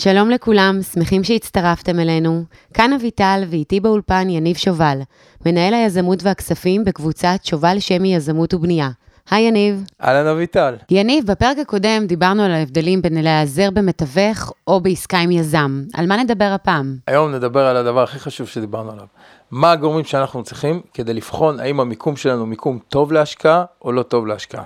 שלום לכולם, שמחים שהצטרפתם אלינו. כאן אביטל ואיתי באולפן יניב שובל, מנהל היזמות והכספים בקבוצת שובל שמי יזמות ובנייה. היי יניב. אהלן אביטל. יניב, בפרק הקודם דיברנו על ההבדלים בין להיעזר במתווך או בעסקה עם יזם. על מה נדבר הפעם? היום נדבר על הדבר הכי חשוב שדיברנו עליו. מה הגורמים שאנחנו צריכים כדי לבחון האם המיקום שלנו מיקום טוב להשקעה או לא טוב להשקעה.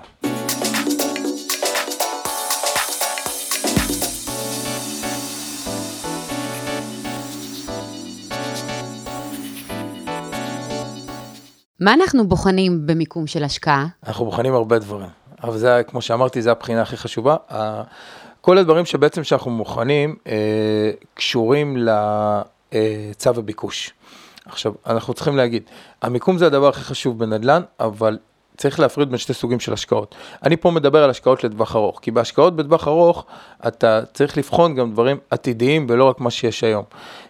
מה אנחנו בוחנים במיקום של השקעה? אנחנו בוחנים הרבה דברים, אבל זה, כמו שאמרתי, זו הבחינה הכי חשובה. כל הדברים שבעצם שאנחנו בוחנים אה, קשורים לצו הביקוש. עכשיו, אנחנו צריכים להגיד, המיקום זה הדבר הכי חשוב בנדל"ן, אבל צריך להפריד בין שתי סוגים של השקעות. אני פה מדבר על השקעות לטווח ארוך, כי בהשקעות בטווח ארוך אתה צריך לבחון גם דברים עתידיים ולא רק מה שיש היום.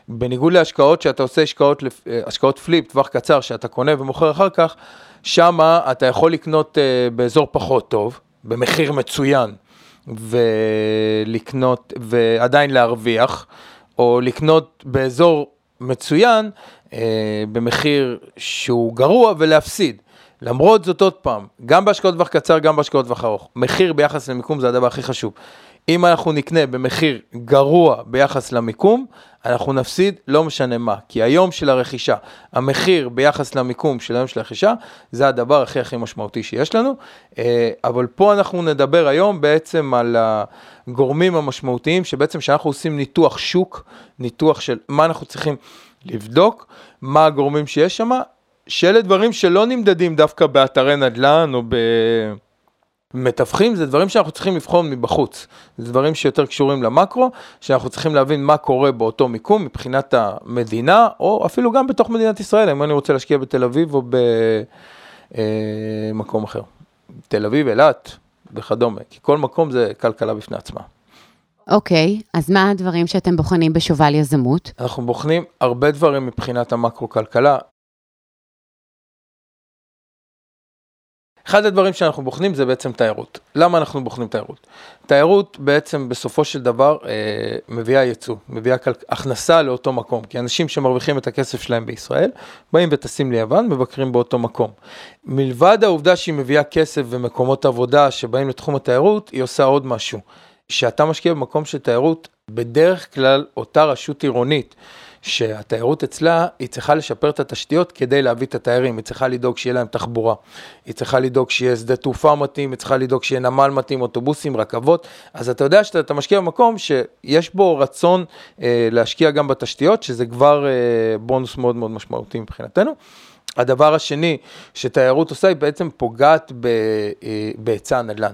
בניגוד להשקעות שאתה עושה השקעות, אה, השקעות פליפ, טווח קצר, שאתה קונה ומוכר אחר כך, שמה אתה יכול לקנות uh, באזור פחות טוב, במחיר מצוין, ולקנות, ועדיין להרוויח, או לקנות באזור מצוין, uh, במחיר שהוא גרוע ולהפסיד. למרות זאת עוד פעם, גם בהשקעות טווח קצר, גם בהשקעות טווח ארוך, מחיר ביחס למיקום זה הדבר הכי חשוב. אם אנחנו נקנה במחיר גרוע ביחס למיקום, אנחנו נפסיד לא משנה מה. כי היום של הרכישה, המחיר ביחס למיקום של היום של הרכישה, זה הדבר הכי הכי משמעותי שיש לנו. אה, אבל פה אנחנו נדבר היום בעצם על הגורמים המשמעותיים, שבעצם כשאנחנו עושים ניתוח שוק, ניתוח של מה אנחנו צריכים לבדוק, מה הגורמים שיש שם, שאלה דברים שלא נמדדים דווקא באתרי נדל"ן או במתווכים, זה דברים שאנחנו צריכים לבחון מבחוץ. זה דברים שיותר קשורים למקרו, שאנחנו צריכים להבין מה קורה באותו מיקום מבחינת המדינה, או אפילו גם בתוך מדינת ישראל, אם אני רוצה להשקיע בתל אביב או במקום אחר. תל אביב, אילת וכדומה, כי כל מקום זה כלכלה בפני עצמה. אוקיי, okay, אז מה הדברים שאתם בוחנים בשובל יזמות? אנחנו בוחנים הרבה דברים מבחינת המקרו-כלכלה. אחד הדברים שאנחנו בוחנים זה בעצם תיירות. למה אנחנו בוחנים תיירות? תיירות בעצם בסופו של דבר אה, מביאה ייצוא, מביאה כל... הכנסה לאותו מקום, כי אנשים שמרוויחים את הכסף שלהם בישראל, באים וטסים ליוון, מבקרים באותו מקום. מלבד העובדה שהיא מביאה כסף ומקומות עבודה שבאים לתחום התיירות, היא עושה עוד משהו. כשאתה משקיע במקום של תיירות, בדרך כלל אותה רשות עירונית, שהתיירות אצלה, היא צריכה לשפר את התשתיות כדי להביא את התיירים, היא צריכה לדאוג שיהיה להם תחבורה, היא צריכה לדאוג שיהיה שדה תעופה מתאים, היא צריכה לדאוג שיהיה נמל מתאים, אוטובוסים, רכבות, אז אתה יודע שאתה משקיע במקום שיש בו רצון אה, להשקיע גם בתשתיות, שזה כבר אה, בונוס מאוד מאוד משמעותי מבחינתנו. הדבר השני שתיירות עושה, היא בעצם פוגעת אה, בהיצע הנדל"ן.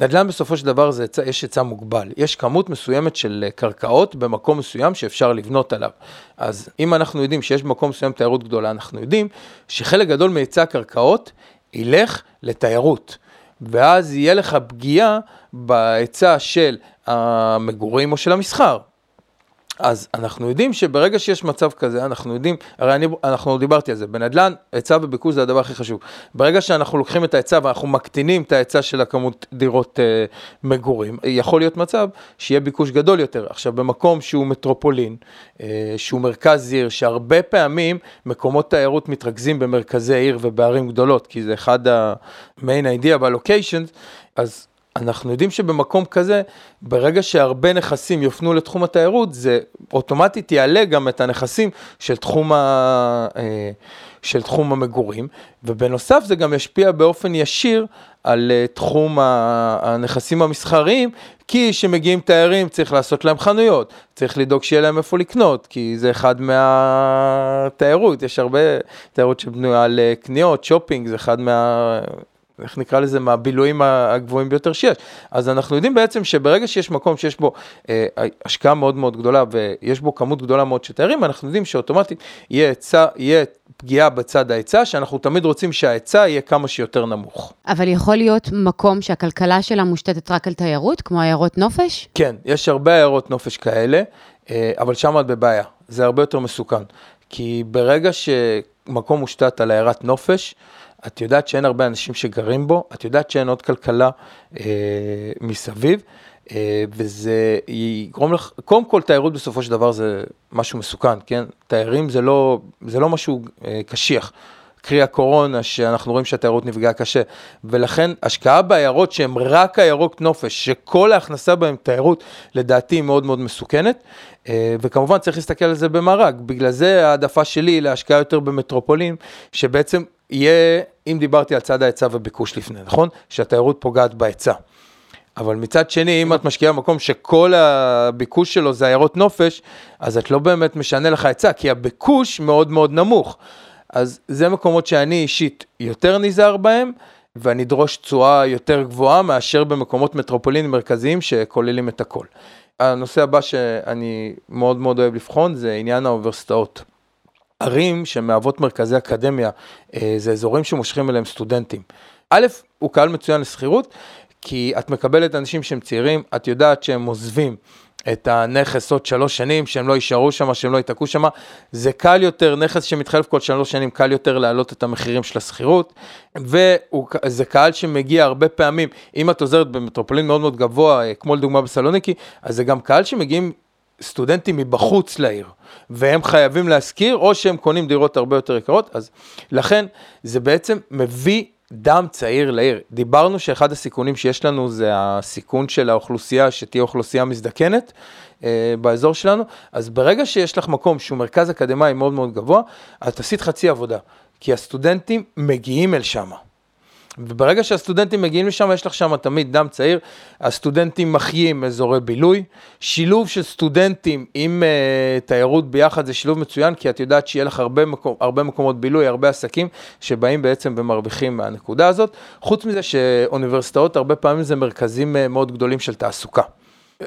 נדל"ן בסופו של דבר זה, יש היצע מוגבל, יש כמות מסוימת של אה, קרקעות במקום מסוים שאפשר לבנות עליו. אז אם אנחנו יודעים שיש במקום מסוים תיירות גדולה, אנחנו יודעים שחלק גדול מהיצע הקרקעות ילך לתיירות. ואז יהיה לך פגיעה בהיצע של המגורים או של המסחר. אז אנחנו יודעים שברגע שיש מצב כזה, אנחנו יודעים, הרי אני, אנחנו דיברתי על זה, בנדל"ן, היצע וביקוש זה הדבר הכי חשוב. ברגע שאנחנו לוקחים את ההיצע ואנחנו מקטינים את ההיצע של הכמות דירות אה, מגורים, יכול להיות מצב שיהיה ביקוש גדול יותר. עכשיו, במקום שהוא מטרופולין, אה, שהוא מרכז עיר, שהרבה פעמים מקומות תיירות מתרכזים במרכזי עיר ובערים גדולות, כי זה אחד ה-main idea ב-locations, אז אנחנו יודעים שבמקום כזה, ברגע שהרבה נכסים יופנו לתחום התיירות, זה אוטומטית יעלה גם את הנכסים של תחום, ה, אה, של תחום המגורים, ובנוסף זה גם ישפיע באופן ישיר על אה, תחום הנכסים המסחריים, כי כשמגיעים תיירים צריך לעשות להם חנויות, צריך לדאוג שיהיה להם איפה לקנות, כי זה אחד מהתיירות, יש הרבה תיירות שבנויה על אה, קניות, שופינג, זה אחד מה... איך נקרא לזה, מהבילויים הגבוהים ביותר שיש. אז אנחנו יודעים בעצם שברגע שיש מקום שיש בו אה, השקעה מאוד מאוד גדולה ויש בו כמות גדולה מאוד של תיירים, אנחנו יודעים שאוטומטית יהיה, היצע, יהיה פגיעה בצד ההיצע, שאנחנו תמיד רוצים שההיצע יהיה כמה שיותר נמוך. אבל יכול להיות מקום שהכלכלה שלה מושתתת רק על תיירות, כמו עיירות נופש? כן, יש הרבה עיירות נופש כאלה, אה, אבל שם את בבעיה, זה הרבה יותר מסוכן. כי ברגע שמקום מושתת על עיירת נופש, את יודעת שאין הרבה אנשים שגרים בו, את יודעת שאין עוד כלכלה אה, מסביב, וזה יגרום לך, קודם כל תיירות בסופו של דבר זה משהו מסוכן, כן? תיירים זה לא, זה לא משהו קשיח. קרי הקורונה, שאנחנו רואים שהתיירות נפגעה קשה, ולכן השקעה בעיירות שהן רק עיירות נופש, שכל ההכנסה בהן תיירות, לדעתי היא מאוד מאוד מסוכנת, אה, וכמובן צריך להסתכל על זה במארג, בגלל זה העדפה שלי להשקעה יותר במטרופולין, שבעצם יהיה, אם דיברתי על צד ההיצע וביקוש לפני, נכון? שהתיירות פוגעת בהיצע. אבל מצד שני, אם את משקיעה במקום שכל הביקוש שלו זה עיירות נופש, אז את לא באמת משנה לך היצע, כי הביקוש מאוד מאוד נמוך. אז זה מקומות שאני אישית יותר נזהר בהם, ואני אדרוש תשואה יותר גבוהה מאשר במקומות מטרופולינים מרכזיים שכוללים את הכל. הנושא הבא שאני מאוד מאוד אוהב לבחון זה עניין האוניברסיטאות. ערים שמהוות מרכזי אקדמיה, אה, זה אזורים שמושכים אליהם סטודנטים. א', הוא קהל מצוין לשכירות, כי את מקבלת אנשים שהם צעירים, את יודעת שהם עוזבים את הנכס עוד שלוש שנים, שהם לא יישארו שם, שהם לא ייתקעו שם. זה קל יותר, נכס שמתחלף כל שלוש שנים, קל יותר להעלות את המחירים של השכירות, וזה קהל שמגיע הרבה פעמים, אם את עוזרת במטרופולין מאוד מאוד גבוה, אה, כמו לדוגמה בסלוניקי, אז זה גם קהל שמגיעים סטודנטים מבחוץ לעיר, והם חייבים להשכיר, או שהם קונים דירות הרבה יותר יקרות, אז לכן זה בעצם מביא דם צעיר לעיר. דיברנו שאחד הסיכונים שיש לנו זה הסיכון של האוכלוסייה, שתהיה אוכלוסייה מזדקנת אה, באזור שלנו, אז ברגע שיש לך מקום שהוא מרכז אקדמאי מאוד מאוד גבוה, את עשית חצי עבודה, כי הסטודנטים מגיעים אל שמה. וברגע שהסטודנטים מגיעים לשם, יש לך שם תמיד דם צעיר, הסטודנטים מחיים אזורי בילוי, שילוב של סטודנטים עם uh, תיירות ביחד זה שילוב מצוין, כי את יודעת שיהיה לך הרבה, מקום, הרבה מקומות בילוי, הרבה עסקים שבאים בעצם ומרוויחים מהנקודה הזאת. חוץ מזה שאוניברסיטאות הרבה פעמים זה מרכזים uh, מאוד גדולים של תעסוקה.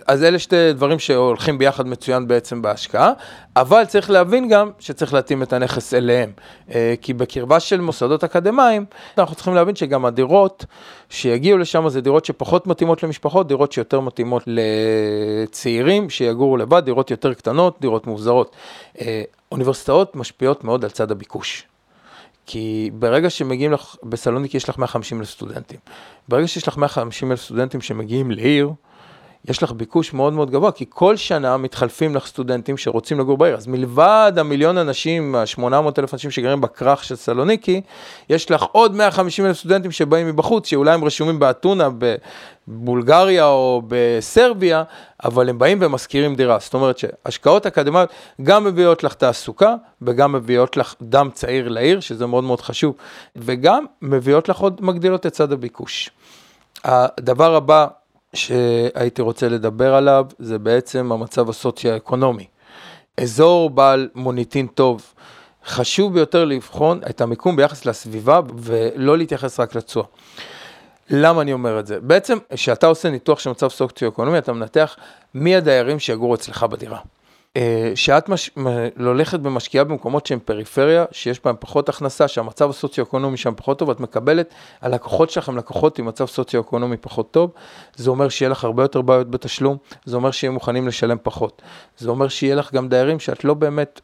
אז אלה שתי דברים שהולכים ביחד מצוין בעצם בהשקעה, אבל צריך להבין גם שצריך להתאים את הנכס אליהם. אה, כי בקרבה של מוסדות אקדמיים, אנחנו צריכים להבין שגם הדירות שיגיעו לשם זה דירות שפחות מתאימות למשפחות, דירות שיותר מתאימות לצעירים שיגורו לבד, דירות יותר קטנות, דירות מוזרות. אה, אוניברסיטאות משפיעות מאוד על צד הביקוש. כי ברגע שמגיעים לך, בסלוניקי יש לך 150 אלף סטודנטים. ברגע שיש לך 150 אלף סטודנטים שמגיעים לעיר, יש לך ביקוש מאוד מאוד גבוה, כי כל שנה מתחלפים לך סטודנטים שרוצים לגור בעיר. אז מלבד המיליון אנשים, ה-800 אלף אנשים שגרים בכרך של סלוניקי, יש לך עוד 150 אלף סטודנטים שבאים מבחוץ, שאולי הם רשומים באתונה, בבולגריה או בסרביה, אבל הם באים ומשכירים דירה. זאת אומרת שהשקעות אקדמיות גם מביאות לך תעסוקה, וגם מביאות לך דם צעיר לעיר, שזה מאוד מאוד חשוב, וגם מביאות לך עוד, מגדילות את צד הביקוש. הדבר הבא שהייתי רוצה לדבר עליו זה בעצם המצב הסוציו-אקונומי. אזור בעל מוניטין טוב, חשוב ביותר לבחון את המיקום ביחס לסביבה ולא להתייחס רק לתשואה. למה אני אומר את זה? בעצם, כשאתה עושה ניתוח של מצב סוציו-אקונומי, אתה מנתח מי הדיירים שיגורו אצלך בדירה. אה, שאת מש... הולכת ומשקיעה במקומות שהם פריפריה, שיש בהם פחות הכנסה, שהמצב הסוציו-אקונומי שם פחות טוב, את מקבלת, הלקוחות שלכם לקוחות עם מצב סוציו-אקונומי פחות טוב, זה אומר שיהיה לך הרבה יותר בעיות בתשלום, זה אומר שיהיה מוכנים לשלם פחות, זה אומר שיהיה לך גם דיירים שאת לא באמת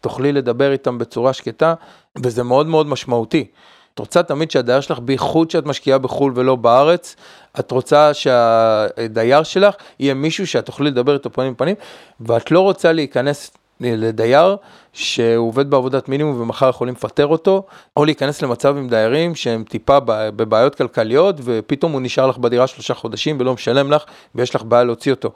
תוכלי לדבר איתם בצורה שקטה, וזה מאוד מאוד משמעותי. את רוצה תמיד שהדייר שלך, בייחוד שאת משקיעה בחו"ל ולא בארץ, את רוצה שהדייר שלך יהיה מישהו שאת תוכלי לדבר איתו פנים פנים, ואת לא רוצה להיכנס לדייר שהוא עובד בעבודת מינימום ומחר יכולים לפטר אותו, או להיכנס למצב עם דיירים שהם טיפה בבעיות כלכליות, ופתאום הוא נשאר לך בדירה שלושה חודשים ולא משלם לך, ויש לך בעיה להוציא אותו.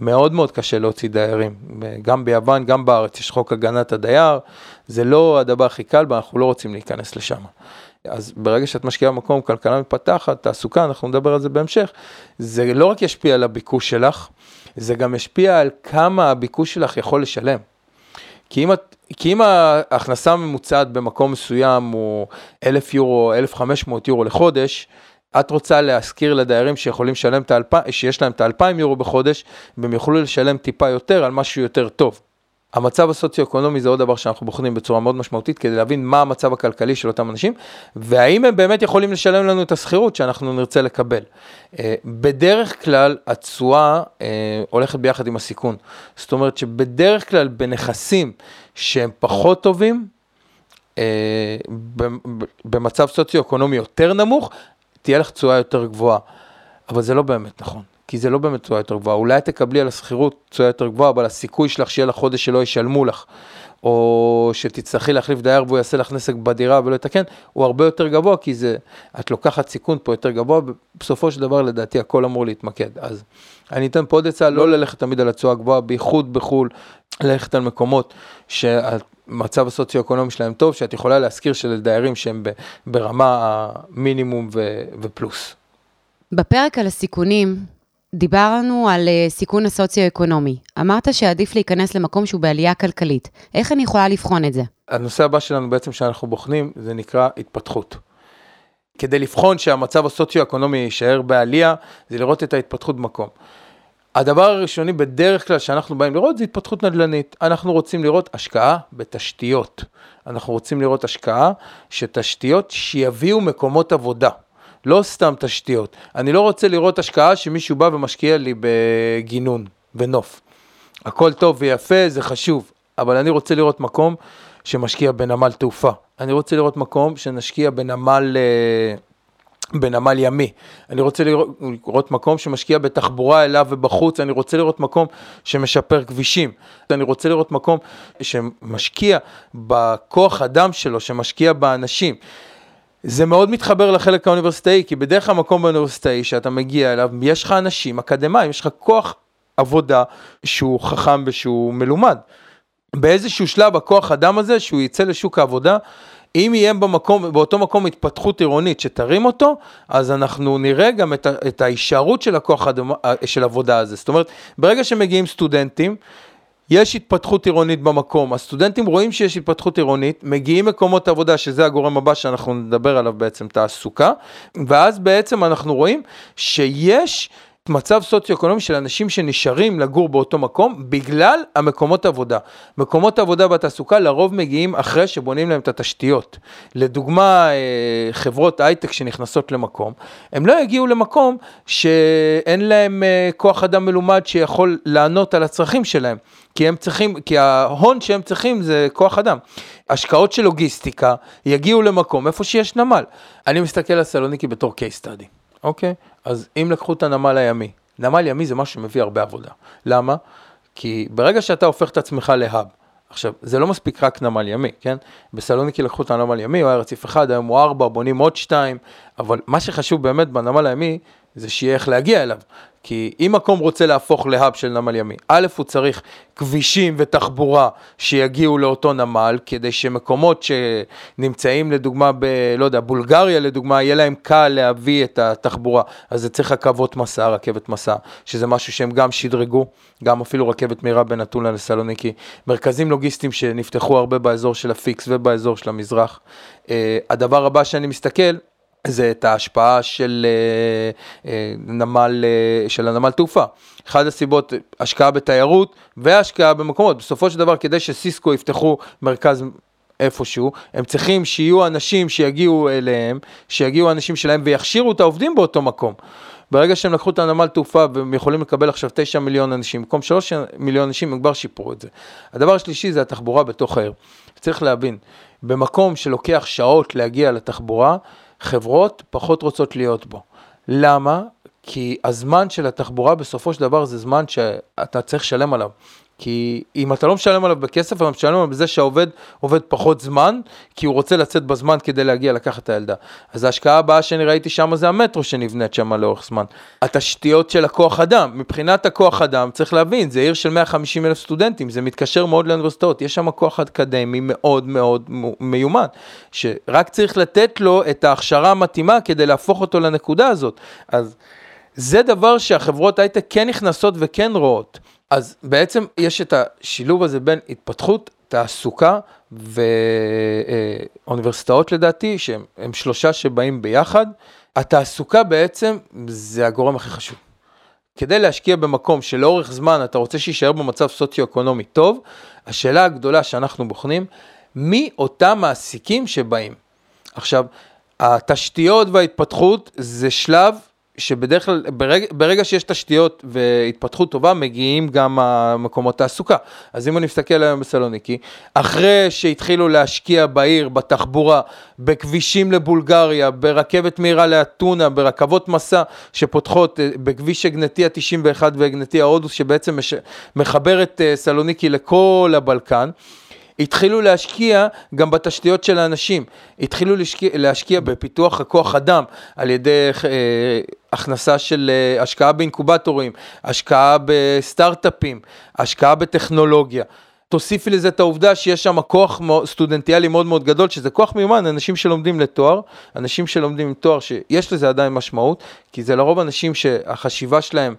מאוד מאוד קשה להוציא דיירים, גם ביוון, גם בארץ, יש חוק הגנת הדייר, זה לא הדבר הכי קל, ואנחנו לא רוצים להיכנס לשם. אז ברגע שאת משקיעה במקום, כלכלה מתפתחת, תעסוקה, אנחנו נדבר על זה בהמשך, זה לא רק ישפיע על הביקוש שלך, זה גם ישפיע על כמה הביקוש שלך יכול לשלם. כי אם, כי אם ההכנסה הממוצעת במקום מסוים הוא 1,000 יורו, 1,500 יורו לחודש, את רוצה להזכיר לדיירים שיכולים לשלם את האלפיים, שיש להם את האלפיים יורו בחודש, והם יוכלו לשלם טיפה יותר על משהו יותר טוב. המצב הסוציו-אקונומי זה עוד דבר שאנחנו בוחנים בצורה מאוד משמעותית כדי להבין מה המצב הכלכלי של אותם אנשים והאם הם באמת יכולים לשלם לנו את השכירות שאנחנו נרצה לקבל. אה, בדרך כלל התשואה אה, הולכת ביחד עם הסיכון. זאת אומרת שבדרך כלל בנכסים שהם פחות טובים, אה, במצב סוציו-אקונומי יותר נמוך, תהיה לך תשואה יותר גבוהה. אבל זה לא באמת נכון. כי זה לא באמת תשואה יותר גבוהה. אולי תקבלי על השכירות תשואה יותר גבוהה, אבל הסיכוי שלך שיהיה לך חודש שלא ישלמו לך, או שתצטרכי להחליף דייר והוא יעשה לך נסק בדירה ולא יתקן, הוא הרבה יותר גבוה, כי זה, את לוקחת סיכון פה יותר גבוה, ובסופו של דבר לדעתי הכל אמור להתמקד. אז אני אתן פה עוד עצה, לא ללכת תמיד על התשואה הגבוהה, בייחוד בחו"ל, ללכת על מקומות שהמצב הסוציו-אקונומי שלהם טוב, שאת יכולה להזכיר של דיירים שהם ברמה המינימום ו- ופלוס. בפרק על הסיכונים, דיברנו על uh, סיכון הסוציו-אקונומי. אמרת שעדיף להיכנס למקום שהוא בעלייה כלכלית. איך אני יכולה לבחון את זה? הנושא הבא שלנו בעצם שאנחנו בוחנים, זה נקרא התפתחות. כדי לבחון שהמצב הסוציו-אקונומי יישאר בעלייה, זה לראות את ההתפתחות במקום. הדבר הראשוני בדרך כלל שאנחנו באים לראות זה התפתחות נדל"נית. אנחנו רוצים לראות השקעה בתשתיות. אנחנו רוצים לראות השקעה שתשתיות שיביאו מקומות עבודה. לא סתם תשתיות. אני לא רוצה לראות השקעה שמישהו בא ומשקיע לי בגינון, בנוף. הכל טוב ויפה, זה חשוב, אבל אני רוצה לראות מקום שמשקיע בנמל תעופה. אני רוצה לראות מקום שנשקיע בנמל... אה, בנמל ימי. אני רוצה לראות, לראות מקום שמשקיע בתחבורה אליו ובחוץ, אני רוצה לראות מקום שמשפר כבישים, אני רוצה לראות מקום שמשקיע בכוח אדם שלו, שמשקיע באנשים. זה מאוד מתחבר לחלק האוניברסיטאי, כי בדרך כלל מקום באוניברסיטאי שאתה מגיע אליו, יש לך אנשים אקדמאים, יש לך כוח עבודה שהוא חכם ושהוא מלומד. באיזשהו שלב הכוח אדם הזה, שהוא יצא לשוק העבודה, אם יהיה במקום, באותו מקום התפתחות עירונית שתרים אותו, אז אנחנו נראה גם את, את ההישארות של הכוח אדם, של עבודה הזה. זאת אומרת, ברגע שמגיעים סטודנטים, יש התפתחות עירונית במקום, הסטודנטים רואים שיש התפתחות עירונית, מגיעים מקומות עבודה, שזה הגורם הבא שאנחנו נדבר עליו בעצם, תעסוקה, ואז בעצם אנחנו רואים שיש מצב סוציו-אקונומי של אנשים שנשארים לגור באותו מקום בגלל המקומות עבודה. מקומות עבודה בתעסוקה לרוב מגיעים אחרי שבונים להם את התשתיות. לדוגמה, אה, חברות הייטק שנכנסות למקום, הם לא יגיעו למקום שאין להם אה, כוח אדם מלומד שיכול לענות על הצרכים שלהם. כי הם צריכים, כי ההון שהם צריכים זה כוח אדם. השקעות של לוגיסטיקה יגיעו למקום איפה שיש נמל. אני מסתכל על סלוניקי בתור case study. אוקיי? אז אם לקחו את הנמל הימי, נמל ימי זה משהו שמביא הרבה עבודה. למה? כי ברגע שאתה הופך את עצמך להאב, עכשיו, זה לא מספיק רק נמל ימי, כן? בסלוניקי לקחו את הנמל ימי, הוא היה רציף אחד, היום הוא ארבע, בונים עוד שתיים, אבל מה שחשוב באמת בנמל הימי, זה שיהיה איך להגיע אליו. כי אם מקום רוצה להפוך להאב של נמל ימי, א', הוא צריך כבישים ותחבורה שיגיעו לאותו נמל, כדי שמקומות שנמצאים לדוגמה ב... לא יודע, בולגריה לדוגמה, יהיה להם קל להביא את התחבורה. אז זה צריך רכבות משא, רכבת משא, שזה משהו שהם גם שדרגו, גם אפילו רכבת מהירה בין אתונה לסלוניקי. מרכזים לוגיסטיים שנפתחו הרבה באזור של הפיקס ובאזור של המזרח. אה, הדבר הבא שאני מסתכל, זה את ההשפעה של אה, אה, נמל, אה, של הנמל תעופה. אחת הסיבות, השקעה בתיירות והשקעה במקומות. בסופו של דבר, כדי שסיסקו יפתחו מרכז איפשהו, הם צריכים שיהיו אנשים שיגיעו אליהם, שיגיעו אנשים שלהם ויכשירו את העובדים באותו מקום. ברגע שהם לקחו את הנמל תעופה והם יכולים לקבל עכשיו 9 מיליון אנשים, במקום 3 מיליון אנשים, הם כבר שיפרו את זה. הדבר השלישי זה התחבורה בתוך העיר. צריך להבין, במקום שלוקח שעות להגיע לתחבורה, חברות פחות רוצות להיות בו. למה? כי הזמן של התחבורה בסופו של דבר זה זמן שאתה צריך לשלם עליו. כי אם אתה לא משלם עליו בכסף, אתה משלם עליו בזה שהעובד עובד פחות זמן, כי הוא רוצה לצאת בזמן כדי להגיע לקחת את הילדה. אז ההשקעה הבאה שאני ראיתי שם זה המטרו שנבנית שם לאורך זמן. התשתיות של הכוח אדם, מבחינת הכוח אדם, צריך להבין, זה עיר של 150 אלף סטודנטים, זה מתקשר מאוד לאוניברסיטאות, יש שם כוח אקדמי מאוד מאוד מיומן, שרק צריך לתת לו את ההכשרה המתאימה כדי להפוך אותו לנקודה הזאת. אז זה דבר שהחברות הייטק כן נכנסות וכן רואות. אז בעצם יש את השילוב הזה בין התפתחות, תעסוקה ואוניברסיטאות לדעתי, שהם שלושה שבאים ביחד. התעסוקה בעצם זה הגורם הכי חשוב. כדי להשקיע במקום שלאורך זמן אתה רוצה שיישאר במצב סוציו-אקונומי טוב, השאלה הגדולה שאנחנו בוחנים, מי אותם מעסיקים שבאים. עכשיו, התשתיות וההתפתחות זה שלב שבדרך כלל, ברגע, ברגע שיש תשתיות והתפתחות טובה, מגיעים גם המקומות תעסוקה. אז אם אני מסתכל היום בסלוניקי, אחרי שהתחילו להשקיע בעיר, בתחבורה, בכבישים לבולגריה, ברכבת מהירה לאתונה, ברכבות מסע שפותחות אה, בכביש אגנטיה 91 ואגנטיה הודוס, שבעצם מש... מחבר את אה, סלוניקי לכל הבלקן. התחילו להשקיע גם בתשתיות של האנשים, התחילו להשקיע, להשקיע בפיתוח הכוח אדם על ידי אה, הכנסה של אה, השקעה באינקובטורים, השקעה בסטארט-אפים, השקעה בטכנולוגיה. תוסיפי לזה את העובדה שיש שם כוח סטודנטיאלי מאוד מאוד גדול, שזה כוח מיומן, אנשים שלומדים לתואר, אנשים שלומדים עם תואר שיש לזה עדיין משמעות, כי זה לרוב אנשים שהחשיבה שלהם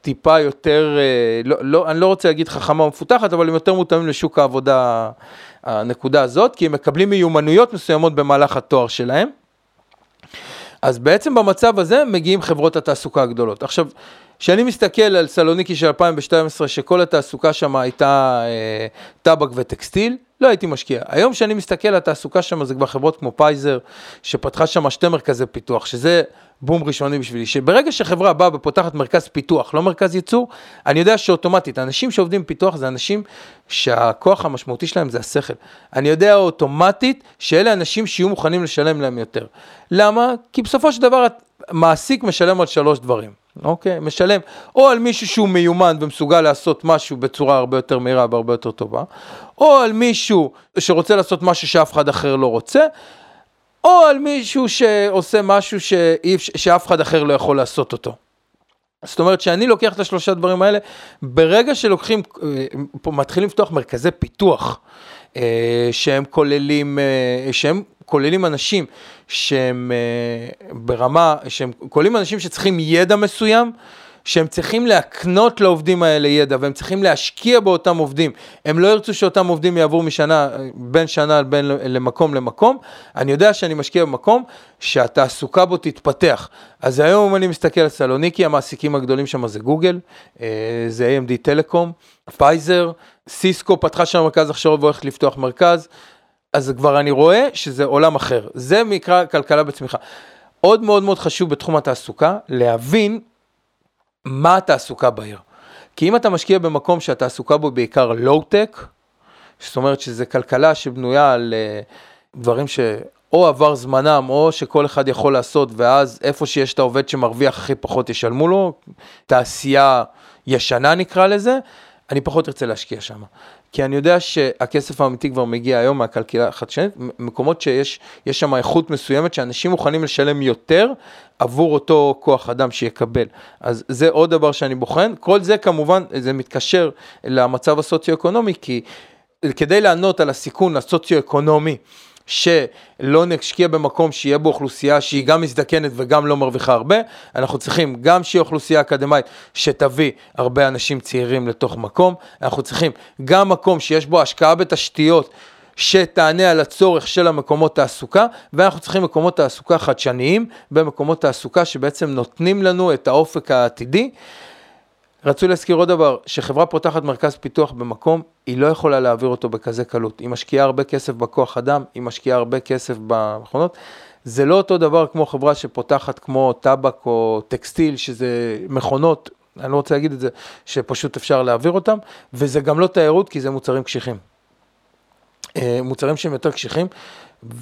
טיפה יותר, אה, לא, לא, אני לא רוצה להגיד חכמה ומפותחת, אבל הם יותר מותאמים לשוק העבודה, הנקודה הזאת, כי הם מקבלים מיומנויות מסוימות במהלך התואר שלהם. אז בעצם במצב הזה מגיעים חברות התעסוקה הגדולות. עכשיו, כשאני מסתכל על סלוניקי של 2012, שכל התעסוקה שם הייתה אה, טבק וטקסטיל, לא הייתי משקיע. היום כשאני מסתכל על התעסוקה שם, זה כבר חברות כמו פייזר, שפתחה שם שתי מרכזי פיתוח, שזה בום ראשוני בשבילי, שברגע שחברה באה ופותחת מרכז פיתוח, לא מרכז ייצור, אני יודע שאוטומטית, אנשים שעובדים בפיתוח זה אנשים שהכוח המשמעותי שלהם זה השכל. אני יודע אוטומטית שאלה אנשים שיהיו מוכנים לשלם להם יותר. למה? כי בסופו של דבר מעסיק משלם על שלוש דברים, אוקיי? משלם או על מישהו שהוא מיומן ומסוגל לעשות משהו בצורה הרבה יותר מהירה והרבה יותר טובה, או על מישהו שרוצה לעשות משהו שאף אחד אחר לא רוצה, או על מישהו שעושה משהו שאיפ, שאף אחד אחר לא יכול לעשות אותו. זאת אומרת שאני לוקח את השלושה דברים האלה, ברגע שלוקחים, אה, פה מתחילים לפתוח מרכזי פיתוח, אה, שהם כוללים, אה, שהם כוללים אנשים שהם ברמה, שהם כוללים אנשים שצריכים ידע מסוים, שהם צריכים להקנות לעובדים האלה ידע והם צריכים להשקיע באותם עובדים. הם לא ירצו שאותם עובדים יעברו משנה, בין שנה בין למקום למקום. אני יודע שאני משקיע במקום שהתעסוקה בו תתפתח. אז היום אם אני מסתכל על סלוניקי, המעסיקים הגדולים שם זה גוגל, אה, זה AMD טלקום, פייזר, סיסקו פתחה שם מרכז הכשרות והולכת לפתוח מרכז. אז כבר אני רואה שזה עולם אחר. זה נקרא כלכלה בצמיחה. עוד מאוד מאוד חשוב בתחום התעסוקה, להבין מה התעסוקה בעיר. כי אם אתה משקיע במקום שהתעסוקה בו בעיקר לואו-טק, זאת אומרת שזה כלכלה שבנויה על uh, דברים שאו עבר זמנם, או שכל אחד יכול לעשות, ואז איפה שיש את העובד שמרוויח הכי פחות ישלמו לו, תעשייה ישנה נקרא לזה, אני פחות ארצה להשקיע שם. כי אני יודע שהכסף האמיתי כבר מגיע היום מהכלכלה החדשנית, מקומות שיש שם איכות מסוימת שאנשים מוכנים לשלם יותר עבור אותו כוח אדם שיקבל. אז זה עוד דבר שאני בוחן. כל זה כמובן, זה מתקשר למצב הסוציו-אקונומי, כי כדי לענות על הסיכון הסוציו-אקונומי, שלא נשקיע במקום שיהיה בו אוכלוסייה שהיא גם מזדקנת וגם לא מרוויחה הרבה, אנחנו צריכים גם שיהיה אוכלוסייה אקדמית שתביא הרבה אנשים צעירים לתוך מקום, אנחנו צריכים גם מקום שיש בו השקעה בתשתיות שתענה על הצורך של המקומות תעסוקה, ואנחנו צריכים מקומות תעסוקה חדשניים, במקומות תעסוקה שבעצם נותנים לנו את האופק העתידי. רצו להזכיר עוד דבר, שחברה פותחת מרכז פיתוח במקום, היא לא יכולה להעביר אותו בכזה קלות. היא משקיעה הרבה כסף בכוח אדם, היא משקיעה הרבה כסף במכונות. זה לא אותו דבר כמו חברה שפותחת כמו טבק או טקסטיל, שזה מכונות, אני לא רוצה להגיד את זה, שפשוט אפשר להעביר אותם, וזה גם לא תיירות כי זה מוצרים קשיחים. אה, מוצרים שהם יותר קשיחים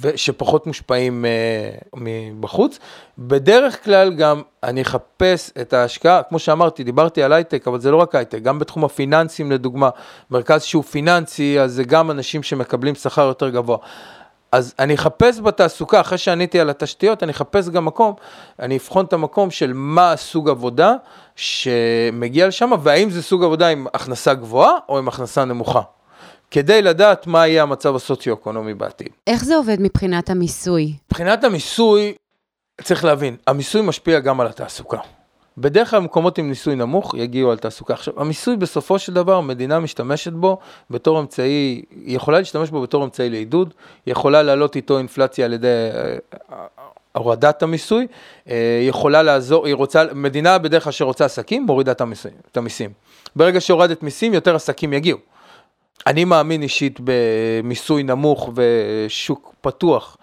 ושפחות מושפעים uh, מבחוץ. בדרך כלל גם אני אחפש את ההשקעה, כמו שאמרתי, דיברתי על הייטק, אבל זה לא רק הייטק, גם בתחום הפיננסים לדוגמה, מרכז שהוא פיננסי, אז זה גם אנשים שמקבלים שכר יותר גבוה. אז אני אחפש בתעסוקה, אחרי שעניתי על התשתיות, אני אחפש גם מקום, אני אבחון את המקום של מה הסוג עבודה שמגיע לשם, והאם זה סוג עבודה עם הכנסה גבוהה או עם הכנסה נמוכה. כדי לדעת מה יהיה המצב הסוציו-אקונומי בעתיד. איך זה עובד מבחינת המיסוי? מבחינת המיסוי, צריך להבין, המיסוי משפיע גם על התעסוקה. בדרך כלל מקומות עם ניסוי נמוך יגיעו על תעסוקה. עכשיו, המיסוי בסופו של דבר, המדינה משתמשת בו בתור אמצעי, היא יכולה להשתמש בו בתור אמצעי לעידוד, היא יכולה להעלות איתו אינפלציה על ידי אה, הורדת המיסוי, אה, היא יכולה לעזור, היא רוצה, מדינה בדרך כלל שרוצה עסקים, מורידה את המיסים. ברגע שהורדת מיסים, יותר עסקים יגיעו. אני מאמין אישית במיסוי נמוך ושוק פתוח,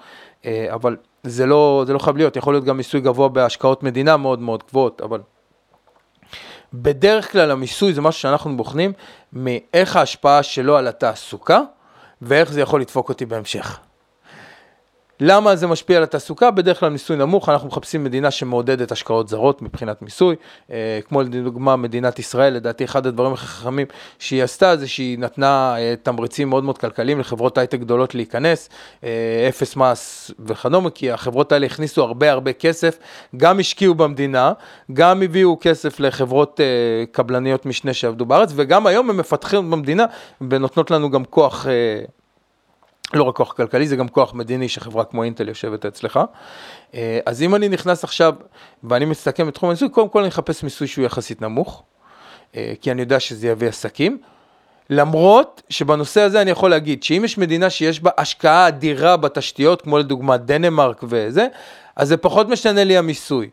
אה, אבל זה לא, זה לא חייב להיות, יכול להיות גם מיסוי גבוה בהשקעות מדינה מאוד מאוד גבוהות, אבל בדרך כלל המיסוי זה משהו שאנחנו בוחנים מאיך ההשפעה שלו על התעסוקה ואיך זה יכול לדפוק אותי בהמשך. למה זה משפיע על התעסוקה? בדרך כלל מיסוי נמוך, אנחנו מחפשים מדינה שמעודדת השקעות זרות מבחינת מיסוי, אה, כמו לדוגמה מדינת ישראל, לדעתי אחד הדברים הכי חכמים שהיא עשתה זה שהיא נתנה אה, תמריצים מאוד מאוד כלכליים לחברות הייטק גדולות להיכנס, אה, אפס מס וכדומה, כי החברות האלה הכניסו הרבה הרבה כסף, גם השקיעו במדינה, גם הביאו כסף לחברות קבלניות משנה שעבדו בארץ, וגם היום הם מפתחים במדינה ונותנות לנו גם כוח לא רק כוח כלכלי, זה גם כוח מדיני שחברה כמו אינטל יושבת אצלך. אה, אז אם אני נכנס עכשיו ואני מסתכם בתחום המיסוי, קודם כל אני אחפש מיסוי שהוא יחסית נמוך, אה, כי אני יודע שזה יביא עסקים. למרות שבנושא הזה אני יכול להגיד שאם יש מדינה שיש בה השקעה אדירה בתשתיות, כמו לדוגמה דנמרק וזה, אז זה פחות משנה לי המיסוי.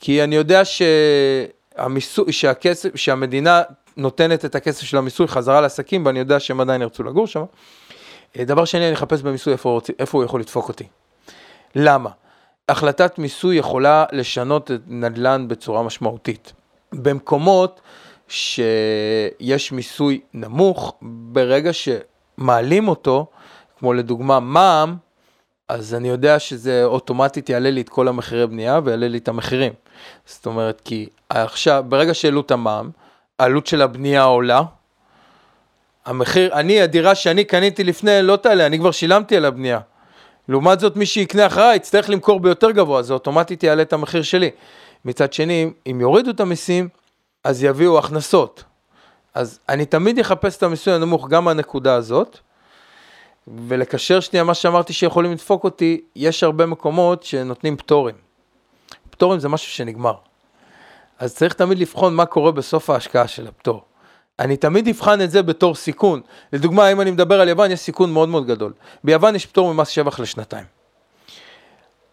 כי אני יודע שהמיסוי, שהכסף, שהמדינה נותנת את הכסף של המיסוי חזרה לעסקים, ואני יודע שהם עדיין ירצו לגור שם. דבר שני, אני אחפש במיסוי איפה, איפה הוא יכול לדפוק אותי. למה? החלטת מיסוי יכולה לשנות את נדל"ן בצורה משמעותית. במקומות שיש מיסוי נמוך, ברגע שמעלים אותו, כמו לדוגמה מע"מ, אז אני יודע שזה אוטומטית יעלה לי את כל המחירי בנייה ויעלה לי את המחירים. זאת אומרת, כי עכשיו, ברגע שהעלו את המע"מ, העלות של הבנייה עולה, המחיר, אני, הדירה שאני קניתי לפני לא תעלה, אני כבר שילמתי על הבנייה. לעומת זאת, מי שיקנה אחריי יצטרך למכור ביותר גבוה, זה אוטומטית יעלה את המחיר שלי. מצד שני, אם יורידו את המיסים, אז יביאו הכנסות. אז אני תמיד אחפש את המיסוי הנמוך גם מהנקודה הזאת, ולקשר שנייה מה שאמרתי שיכולים לדפוק אותי, יש הרבה מקומות שנותנים פטורים. פטורים זה משהו שנגמר. אז צריך תמיד לבחון מה קורה בסוף ההשקעה של הפטור. אני תמיד אבחן את זה בתור סיכון. לדוגמה, אם אני מדבר על יוון, יש סיכון מאוד מאוד גדול. ביוון יש פטור ממס שבח לשנתיים.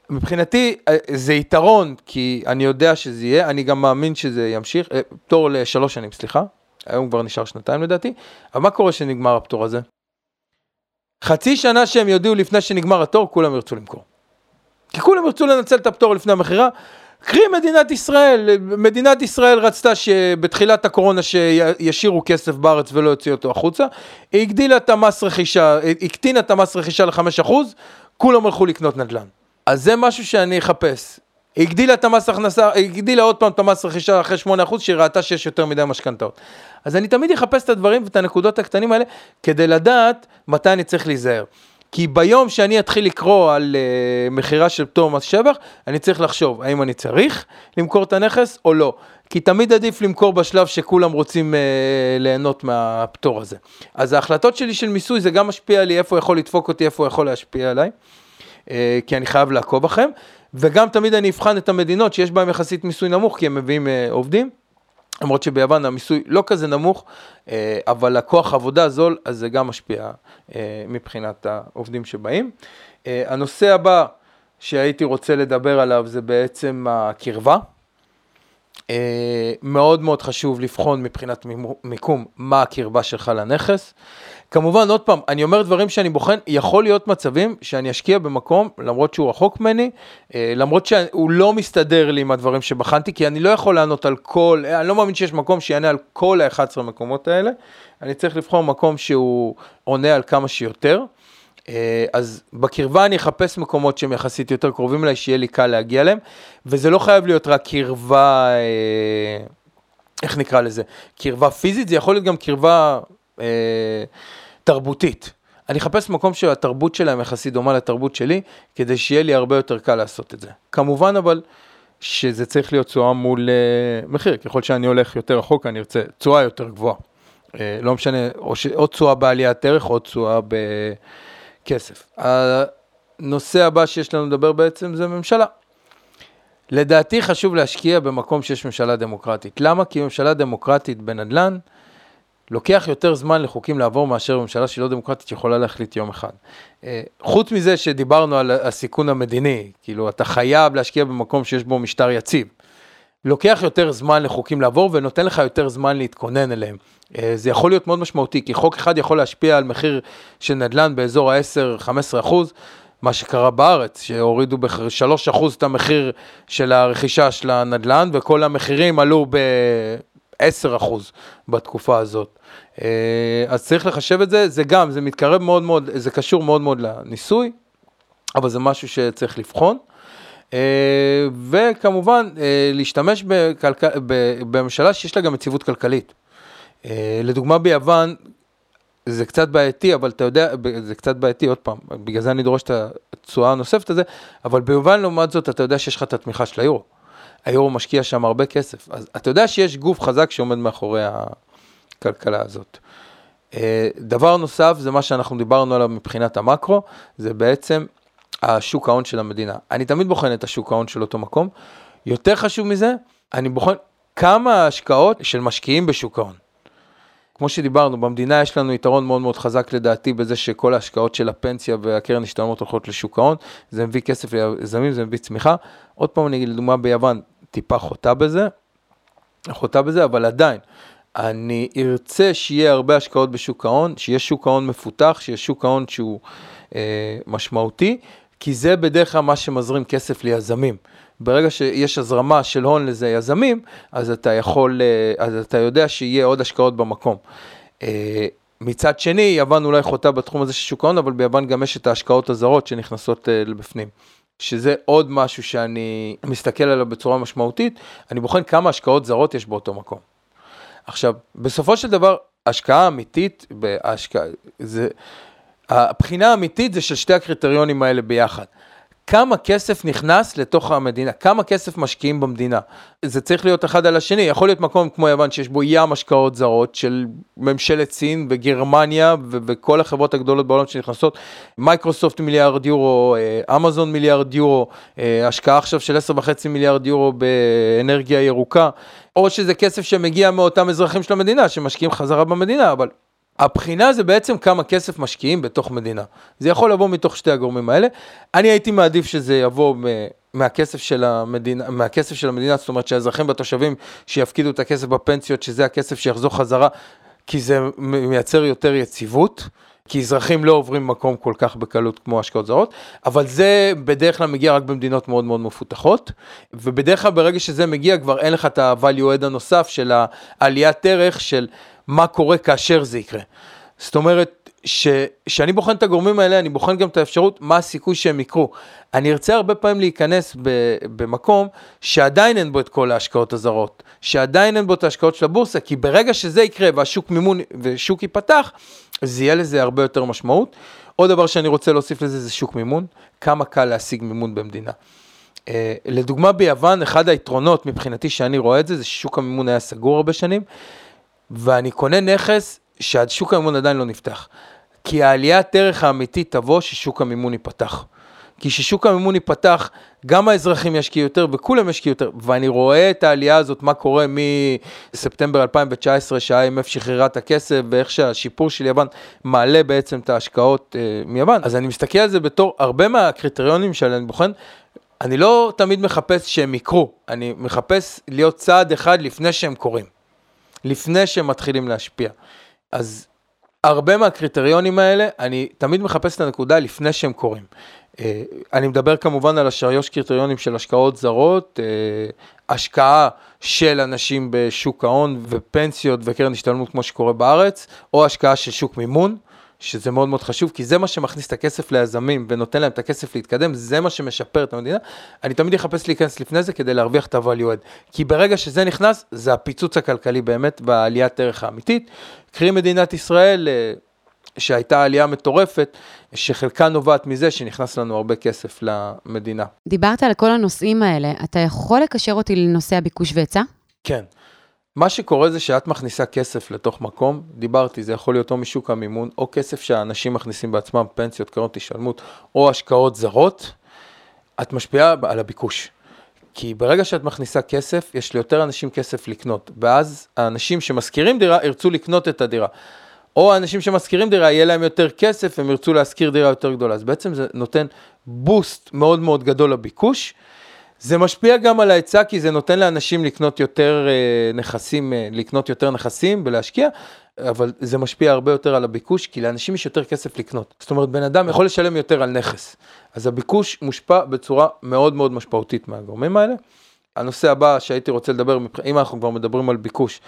מבחינתי אה, זה יתרון, כי אני יודע שזה יהיה, אני גם מאמין שזה ימשיך, אה, פטור לשלוש שנים, סליחה, היום כבר נשאר שנתיים לדעתי, אבל מה קורה כשנגמר הפטור הזה? חצי שנה שהם יודיעו לפני שנגמר התור, כולם ירצו למכור. כי כולם ירצו לנצל את הפטור לפני המכירה, קחי מדינת ישראל, מדינת ישראל רצתה שבתחילת הקורונה שישאירו כסף בארץ ולא יוציאו אותו החוצה, היא הגדילה את המס רכישה, הקטינה את המס רכישה ל-5%, כולם הלכו לקנות נדל"ן. אז זה משהו שאני אחפש. היא הגדילה את המס הכנסה, היא הגדילה עוד פעם את המס רכישה אחרי 8% שהיא ראתה שיש יותר מדי משכנתאות. אז אני תמיד אחפש את הדברים ואת הנקודות הקטנים האלה כדי לדעת מתי אני צריך להיזהר. כי ביום שאני אתחיל לקרוא על uh, מכירה של פטור מס שבח, אני צריך לחשוב האם אני צריך למכור את הנכס או לא. כי תמיד עדיף למכור בשלב שכולם רוצים uh, ליהנות מהפטור הזה. אז ההחלטות שלי של מיסוי זה גם משפיע לי איפה יכול לדפוק אותי, איפה יכול להשפיע עליי, uh, כי אני חייב לעקוב אחריהם, וגם תמיד אני אבחן את המדינות שיש בהן יחסית מיסוי נמוך, כי הם מביאים uh, עובדים. למרות שביוון המיסוי לא כזה נמוך, אה, אבל הכוח עבודה זול, אז זה גם משפיע אה, מבחינת העובדים שבאים. אה, הנושא הבא שהייתי רוצה לדבר עליו זה בעצם הקרבה. מאוד מאוד חשוב לבחון מבחינת מיקום מה הקרבה שלך לנכס. כמובן, עוד פעם, אני אומר דברים שאני בוחן, יכול להיות מצבים שאני אשקיע במקום, למרות שהוא רחוק ממני, אה, למרות שהוא לא מסתדר לי עם הדברים שבחנתי, כי אני לא יכול לענות על כל, אני לא מאמין שיש מקום שיענה על כל ה-11 מקומות האלה, אני צריך לבחור מקום שהוא עונה על כמה שיותר. אה, אז בקרבה אני אחפש מקומות שהם יחסית יותר קרובים אליי, שיהיה לי קל להגיע אליהם, וזה לא חייב להיות רק קרבה, אה, איך נקרא לזה, קרבה פיזית, זה יכול להיות גם קרבה... תרבותית. אני אחפש מקום שהתרבות שלהם יחסית דומה לתרבות שלי, כדי שיהיה לי הרבה יותר קל לעשות את זה. כמובן אבל שזה צריך להיות תשואה מול uh, מחיר, ככל שאני הולך יותר רחוק אני ארצה תשואה יותר גבוהה. Uh, לא משנה, או, ש... או תשואה בעליית ערך או תשואה בכסף. הנושא הבא שיש לנו לדבר בעצם זה ממשלה. לדעתי חשוב להשקיע במקום שיש ממשלה דמוקרטית. למה? כי ממשלה דמוקרטית בנדל"ן, לוקח יותר זמן לחוקים לעבור מאשר ממשלה שהיא לא דמוקרטית שיכולה להחליט יום אחד. אה, חוץ מזה שדיברנו על הסיכון המדיני, כאילו אתה חייב להשקיע במקום שיש בו משטר יציב. לוקח יותר זמן לחוקים לעבור ונותן לך יותר זמן להתכונן אליהם. אה, זה יכול להיות מאוד משמעותי, כי חוק אחד יכול להשפיע על מחיר של נדל"ן באזור ה-10-15 אחוז, מה שקרה בארץ, שהורידו ב-3% את המחיר של הרכישה של הנדל"ן, וכל המחירים עלו ב-10% בתקופה הזאת. אה, אז צריך לחשב את זה, זה גם, זה מתקרב מאוד מאוד, זה קשור מאוד מאוד לניסוי, אבל זה משהו שצריך לבחון. אה, וכמובן, אה, להשתמש בכלכל, בממשלה שיש לה גם יציבות כלכלית. לדוגמה ביוון, זה קצת בעייתי, אבל אתה יודע, זה קצת בעייתי, עוד פעם, בגלל זה אני דורש את התשואה הנוספת הזה, אבל ביוון לעומת זאת, אתה יודע שיש לך את התמיכה של היורו. היורו משקיע שם הרבה כסף, אז אתה יודע שיש גוף חזק שעומד מאחורי הכלכלה הזאת. אה, דבר נוסף, זה מה שאנחנו דיברנו עליו מבחינת המקרו, זה בעצם השוק ההון של המדינה. אני תמיד בוחן את השוק ההון של אותו מקום. יותר חשוב מזה, אני בוחן כמה השקעות של משקיעים בשוק ההון. כמו שדיברנו, במדינה יש לנו יתרון מאוד מאוד חזק לדעתי בזה שכל ההשקעות של הפנסיה והקרן השתלמות הולכות לשוק ההון, זה מביא כסף ליזמים, זה מביא צמיחה. עוד פעם אני אגיד, לדוגמה ביוון, טיפה חוטא בזה, חוטא בזה, אבל עדיין, אני ארצה שיהיה הרבה השקעות בשוק ההון, שיהיה שוק ההון מפותח, שיהיה שוק ההון שהוא אה, משמעותי, כי זה בדרך כלל מה שמזרים כסף ליזמים. ברגע שיש הזרמה של הון לזה יזמים, אז אתה יכול, אה, אז אתה יודע שיהיה עוד השקעות במקום. אה, מצד שני, יוון אולי חוטא בתחום הזה של שוק ההון, אבל ביוון גם יש את ההשקעות הזרות שנכנסות אה, לבפנים. שזה עוד משהו שאני מסתכל עליו בצורה משמעותית, אני בוחן כמה השקעות זרות יש באותו מקום. עכשיו, בסופו של דבר, השקעה אמיתית, בהשקעה, זה, הבחינה האמיתית זה של שתי הקריטריונים האלה ביחד. כמה כסף נכנס לתוך המדינה, כמה כסף משקיעים במדינה. זה צריך להיות אחד על השני, יכול להיות מקום כמו יוון שיש בו ים השקעות זרות של ממשלת סין וגרמניה ו- וכל החברות הגדולות בעולם שנכנסות, מייקרוסופט מיליארד יורו, אה, אמזון מיליארד יורו, אה, השקעה עכשיו של 10.5 מיליארד יורו באנרגיה ירוקה, או שזה כסף שמגיע מאותם אזרחים של המדינה שמשקיעים חזרה במדינה, אבל הבחינה זה בעצם כמה כסף משקיעים בתוך מדינה. זה יכול לבוא מתוך שתי הגורמים האלה. אני הייתי מעדיף שזה יבוא מהכסף של המדינה, מהכסף של המדינה, זאת אומרת שהאזרחים והתושבים שיפקידו את הכסף בפנסיות, שזה הכסף שיחזור חזרה, כי זה מייצר יותר יציבות. כי אזרחים לא עוברים מקום כל כך בקלות כמו השקעות זרות, אבל זה בדרך כלל מגיע רק במדינות מאוד מאוד מפותחות, ובדרך כלל ברגע שזה מגיע כבר אין לך את ה-value add הנוסף של העליית ערך של מה קורה כאשר זה יקרה. זאת אומרת, כשאני בוחן את הגורמים האלה, אני בוחן גם את האפשרות, מה הסיכוי שהם יקרו. אני ארצה הרבה פעמים להיכנס ב- במקום שעדיין אין בו את כל ההשקעות הזרות, שעדיין אין בו את ההשקעות של הבורסה, כי ברגע שזה יקרה והשוק מימון ושוק ייפתח, אז יהיה לזה הרבה יותר משמעות. עוד דבר שאני רוצה להוסיף לזה זה שוק מימון, כמה קל להשיג מימון במדינה. Uh, לדוגמה ביוון, אחד היתרונות מבחינתי שאני רואה את זה, זה ששוק המימון היה סגור הרבה שנים, ואני קונה נכס שהשוק המימון עדיין לא נפתח. כי העליית ערך האמיתית תבוא ששוק המימון ייפתח. כי כששוק המימון ייפתח, גם האזרחים ישקיעו יותר וכולם ישקיעו יותר, ואני רואה את העלייה הזאת, מה קורה מספטמבר 2019, שה-IMF שחררה את הכסף, ואיך שהשיפור של יוון מעלה בעצם את ההשקעות אה, מיוון. אז אני מסתכל על זה בתור הרבה מהקריטריונים שאני בוחן, אני לא תמיד מחפש שהם יקרו, אני מחפש להיות צעד אחד לפני שהם קורים. לפני שהם מתחילים להשפיע. אז הרבה מהקריטריונים האלה, אני תמיד מחפש את הנקודה לפני שהם קורים. אה, אני מדבר כמובן על השלוש קריטריונים של השקעות זרות, אה, השקעה של אנשים בשוק ההון ופנסיות וקרן השתלמות כמו שקורה בארץ, או השקעה של שוק מימון. שזה מאוד מאוד חשוב, כי זה מה שמכניס את הכסף ליזמים ונותן להם את הכסף להתקדם, זה מה שמשפר את המדינה. אני תמיד אחפש להיכנס לפני זה כדי להרוויח את ה-value add. כי ברגע שזה נכנס, זה הפיצוץ הכלכלי באמת בעליית ערך האמיתית. קרי מדינת ישראל, אה, שהייתה עלייה מטורפת, שחלקה נובעת מזה שנכנס לנו הרבה כסף למדינה. דיברת על כל הנושאים האלה, אתה יכול לקשר אותי לנושא הביקוש והיצע? כן. מה שקורה זה שאת מכניסה כסף לתוך מקום, דיברתי, זה יכול להיות או משוק המימון, או כסף שאנשים מכניסים בעצמם, פנסיות, קרנות השתלמות, או השקעות זרות, את משפיעה על הביקוש. כי ברגע שאת מכניסה כסף, יש ליותר אנשים כסף לקנות, ואז האנשים שמשכירים דירה ירצו לקנות את הדירה. או האנשים שמשכירים דירה, יהיה להם יותר כסף, הם ירצו להשכיר דירה יותר גדולה. אז בעצם זה נותן בוסט מאוד מאוד גדול לביקוש. זה משפיע גם על ההיצע, כי זה נותן לאנשים לקנות יותר אה, נכסים, אה, לקנות יותר נכסים ולהשקיע, אבל זה משפיע הרבה יותר על הביקוש, כי לאנשים יש יותר כסף לקנות. זאת אומרת, בן אדם יכול לשלם יותר על נכס. אז הביקוש מושפע בצורה מאוד מאוד משמעותית מהגורמים האלה. הנושא הבא שהייתי רוצה לדבר, אם אנחנו כבר מדברים על ביקוש,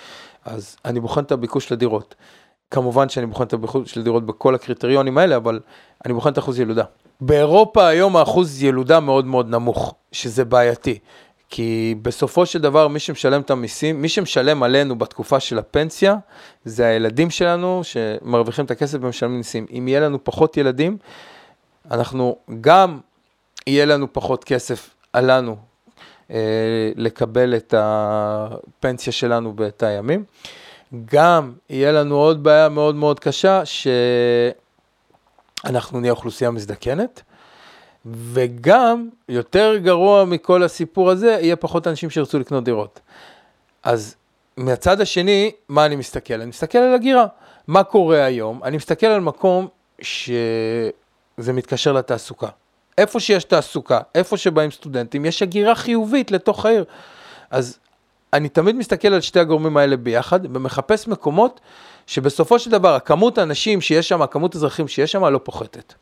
אז אני בוחן את הביקוש לדירות. כמובן שאני בוחן את הביקוש לדירות בכל הקריטריונים האלה, אבל אני בוחן את אחוז ילודה. באירופה היום האחוז ילודה מאוד מאוד נמוך, שזה בעייתי. כי בסופו של דבר מי שמשלם את המיסים, מי שמשלם עלינו בתקופה של הפנסיה, זה הילדים שלנו שמרוויחים את הכסף ומשלמים מיסים. אם יהיה לנו פחות ילדים, אנחנו גם יהיה לנו פחות כסף עלינו אה, לקבל את הפנסיה שלנו בתא הימים. גם יהיה לנו עוד בעיה מאוד מאוד קשה, שאנחנו נהיה אוכלוסייה מזדקנת. וגם, יותר גרוע מכל הסיפור הזה, יהיה פחות אנשים שירצו לקנות דירות. אז מהצד השני, מה אני מסתכל? אני מסתכל על הגירה. מה קורה היום? אני מסתכל על מקום שזה מתקשר לתעסוקה. איפה שיש תעסוקה, איפה שבאים סטודנטים, יש הגירה חיובית לתוך העיר. אז אני תמיד מסתכל על שתי הגורמים האלה ביחד, ומחפש מקומות שבסופו של דבר, הכמות האנשים שיש שם, הכמות אזרחים שיש שם, לא פוחתת.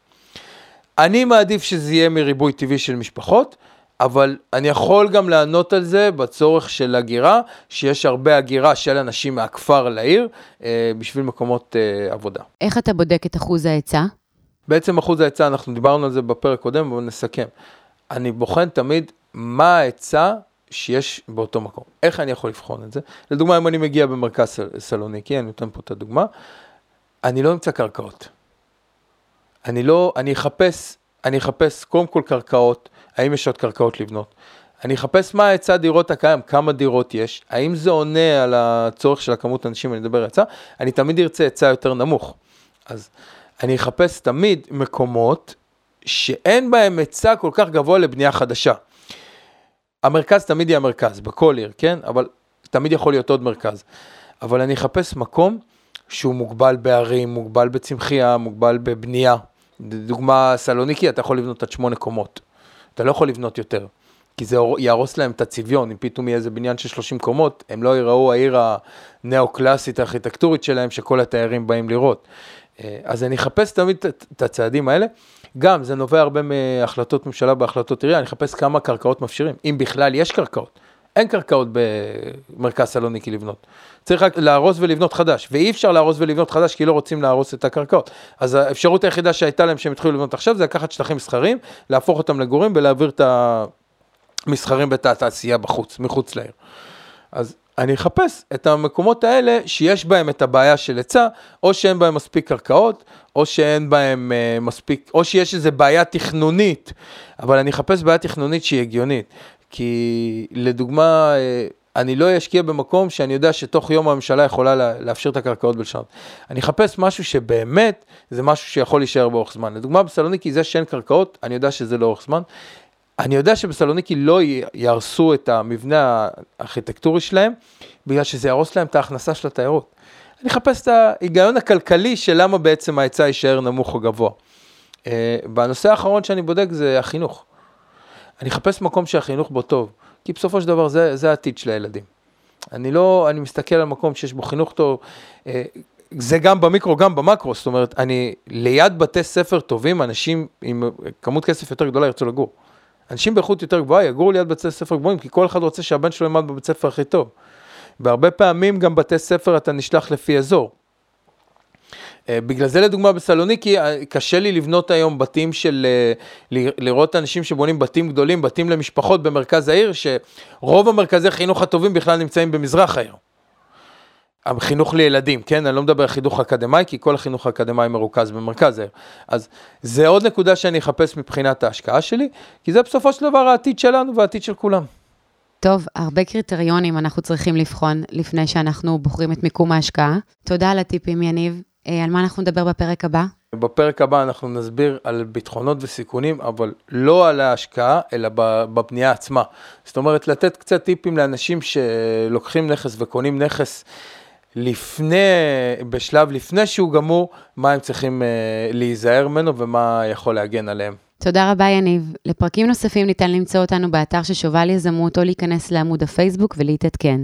אני מעדיף שזה יהיה מריבוי טבעי של משפחות, אבל אני יכול גם לענות על זה בצורך של הגירה, שיש הרבה הגירה של אנשים מהכפר לעיר, אה, בשביל מקומות אה, עבודה. איך אתה בודק את אחוז ההיצע? בעצם אחוז ההיצע, אנחנו דיברנו על זה בפרק קודם, אבל נסכם. אני בוחן תמיד מה ההיצע שיש באותו מקום. איך אני יכול לבחון את זה? לדוגמה, אם אני מגיע במרכז סלוניקי, אני נותן פה את הדוגמה, אני לא אמצא קרקעות. אני לא, אני אחפש, אני אחפש קודם כל קרקעות, האם יש עוד קרקעות לבנות. אני אחפש מה היצע דירות הקיים, כמה דירות יש, האם זה עונה על הצורך של הכמות האנשים, אני מדבר על היצע, אני תמיד ארצה היצע יותר נמוך. אז אני אחפש תמיד מקומות שאין בהם היצע כל כך גבוה לבנייה חדשה. המרכז תמיד יהיה המרכז, בכל עיר, כן? אבל תמיד יכול להיות עוד מרכז. אבל אני אחפש מקום שהוא מוגבל בערים, מוגבל בצמחייה, מוגבל בבנייה. דוגמה סלוניקי, אתה יכול לבנות עד שמונה קומות. אתה לא יכול לבנות יותר, כי זה יהרוס להם את הצביון, אם פתאום יהיה איזה בניין של 30 קומות, הם לא יראו העיר הנאו-קלאסית הארכיטקטורית שלהם, שכל התיירים באים לראות. אה, אז אני אחפש תמיד את הצעדים האלה. גם, זה נובע הרבה מהחלטות ממשלה בהחלטות עירייה, אני אחפש כמה קרקעות מפשירים, אם בכלל יש קרקעות. אין קרקעות במרכז סלוניקי לבנות. צריך רק להרוס ולבנות חדש, ואי אפשר להרוס ולבנות חדש כי לא רוצים להרוס את הקרקעות. אז האפשרות היחידה שהייתה להם שהם התחילו לבנות עכשיו זה לקחת שטחים מסחרים, להפוך אותם לגורים ולהעביר את המסחרים ואת התעשייה בחוץ, מחוץ לעיר. אז אני אחפש את המקומות האלה שיש בהם את הבעיה של היצע, או שאין בהם מספיק קרקעות, או שאין בהם uh, מספיק, או שיש איזו בעיה תכנונית, אבל אני אחפש בעיה תכנונית שהיא הגיונית. כי לדוגמה, uh, אני לא אשקיע במקום שאני יודע שתוך יום הממשלה יכולה לאפשר את הקרקעות בלשנות. אני אחפש משהו שבאמת זה משהו שיכול להישאר באורך זמן. לדוגמה בסלוניקי זה שאין קרקעות, אני יודע שזה לאורך זמן. אני יודע שבסלוניקי לא יהרסו את המבנה הארכיטקטורי שלהם, בגלל שזה יהרוס להם את ההכנסה של התיירות. אני אחפש את ההיגיון הכלכלי של למה בעצם ההיצע יישאר נמוך או גבוה. אה, האחרון שאני בודק זה החינוך. אני אחפש מקום שהחינוך בו טוב, כי בסופו של דבר זה, זה העתיד של הילדים. אני לא, אני מסתכל על מקום שיש בו חינוך טוב, אה, זה גם במיקרו, גם במקרו, זאת אומרת, אני ליד בתי ספר טובים, אנשים עם כמות כסף יותר גדולה ירצו לגור. אנשים באיכות יותר גבוהה יגורו ליד בתי ספר גבוהים, כי כל אחד רוצה שהבן שלו ילמד בבית ספר הכי טוב. והרבה פעמים גם בתי ספר אתה נשלח לפי אזור. אה, בגלל זה לדוגמה בסלוניקי, אה, קשה לי לבנות היום בתים של, אה, לראות אנשים שבונים בתים גדולים, בתים למשפחות במרכז העיר, שרוב המרכזי חינוך הטובים בכלל נמצאים במזרח העיר. החינוך לילדים, כן? אני לא מדבר על חינוך אקדמאי, כי כל החינוך האקדמאי מרוכז במרכז העיר. אז זה עוד נקודה שאני אחפש מבחינת ההשקעה שלי, כי זה בסופו של דבר העתיד שלנו והעתיד של כולם. טוב, הרבה קריטריונים אנחנו צריכים לבחון לפני שאנחנו בוחרים את מיקום ההשקעה. תודה על הטיפים, יניב. אה, על מה אנחנו נדבר בפרק הבא? בפרק הבא אנחנו נסביר על ביטחונות וסיכונים, אבל לא על ההשקעה, אלא בבנייה עצמה. זאת אומרת, לתת קצת טיפים לאנשים שלוקחים נכס וקונים נכס. לפני, בשלב לפני שהוא גמור, מה הם צריכים uh, להיזהר ממנו ומה יכול להגן עליהם. תודה רבה, יניב. לפרקים נוספים ניתן למצוא אותנו באתר של שובל יזמות או להיכנס לעמוד הפייסבוק ולהתעדכן.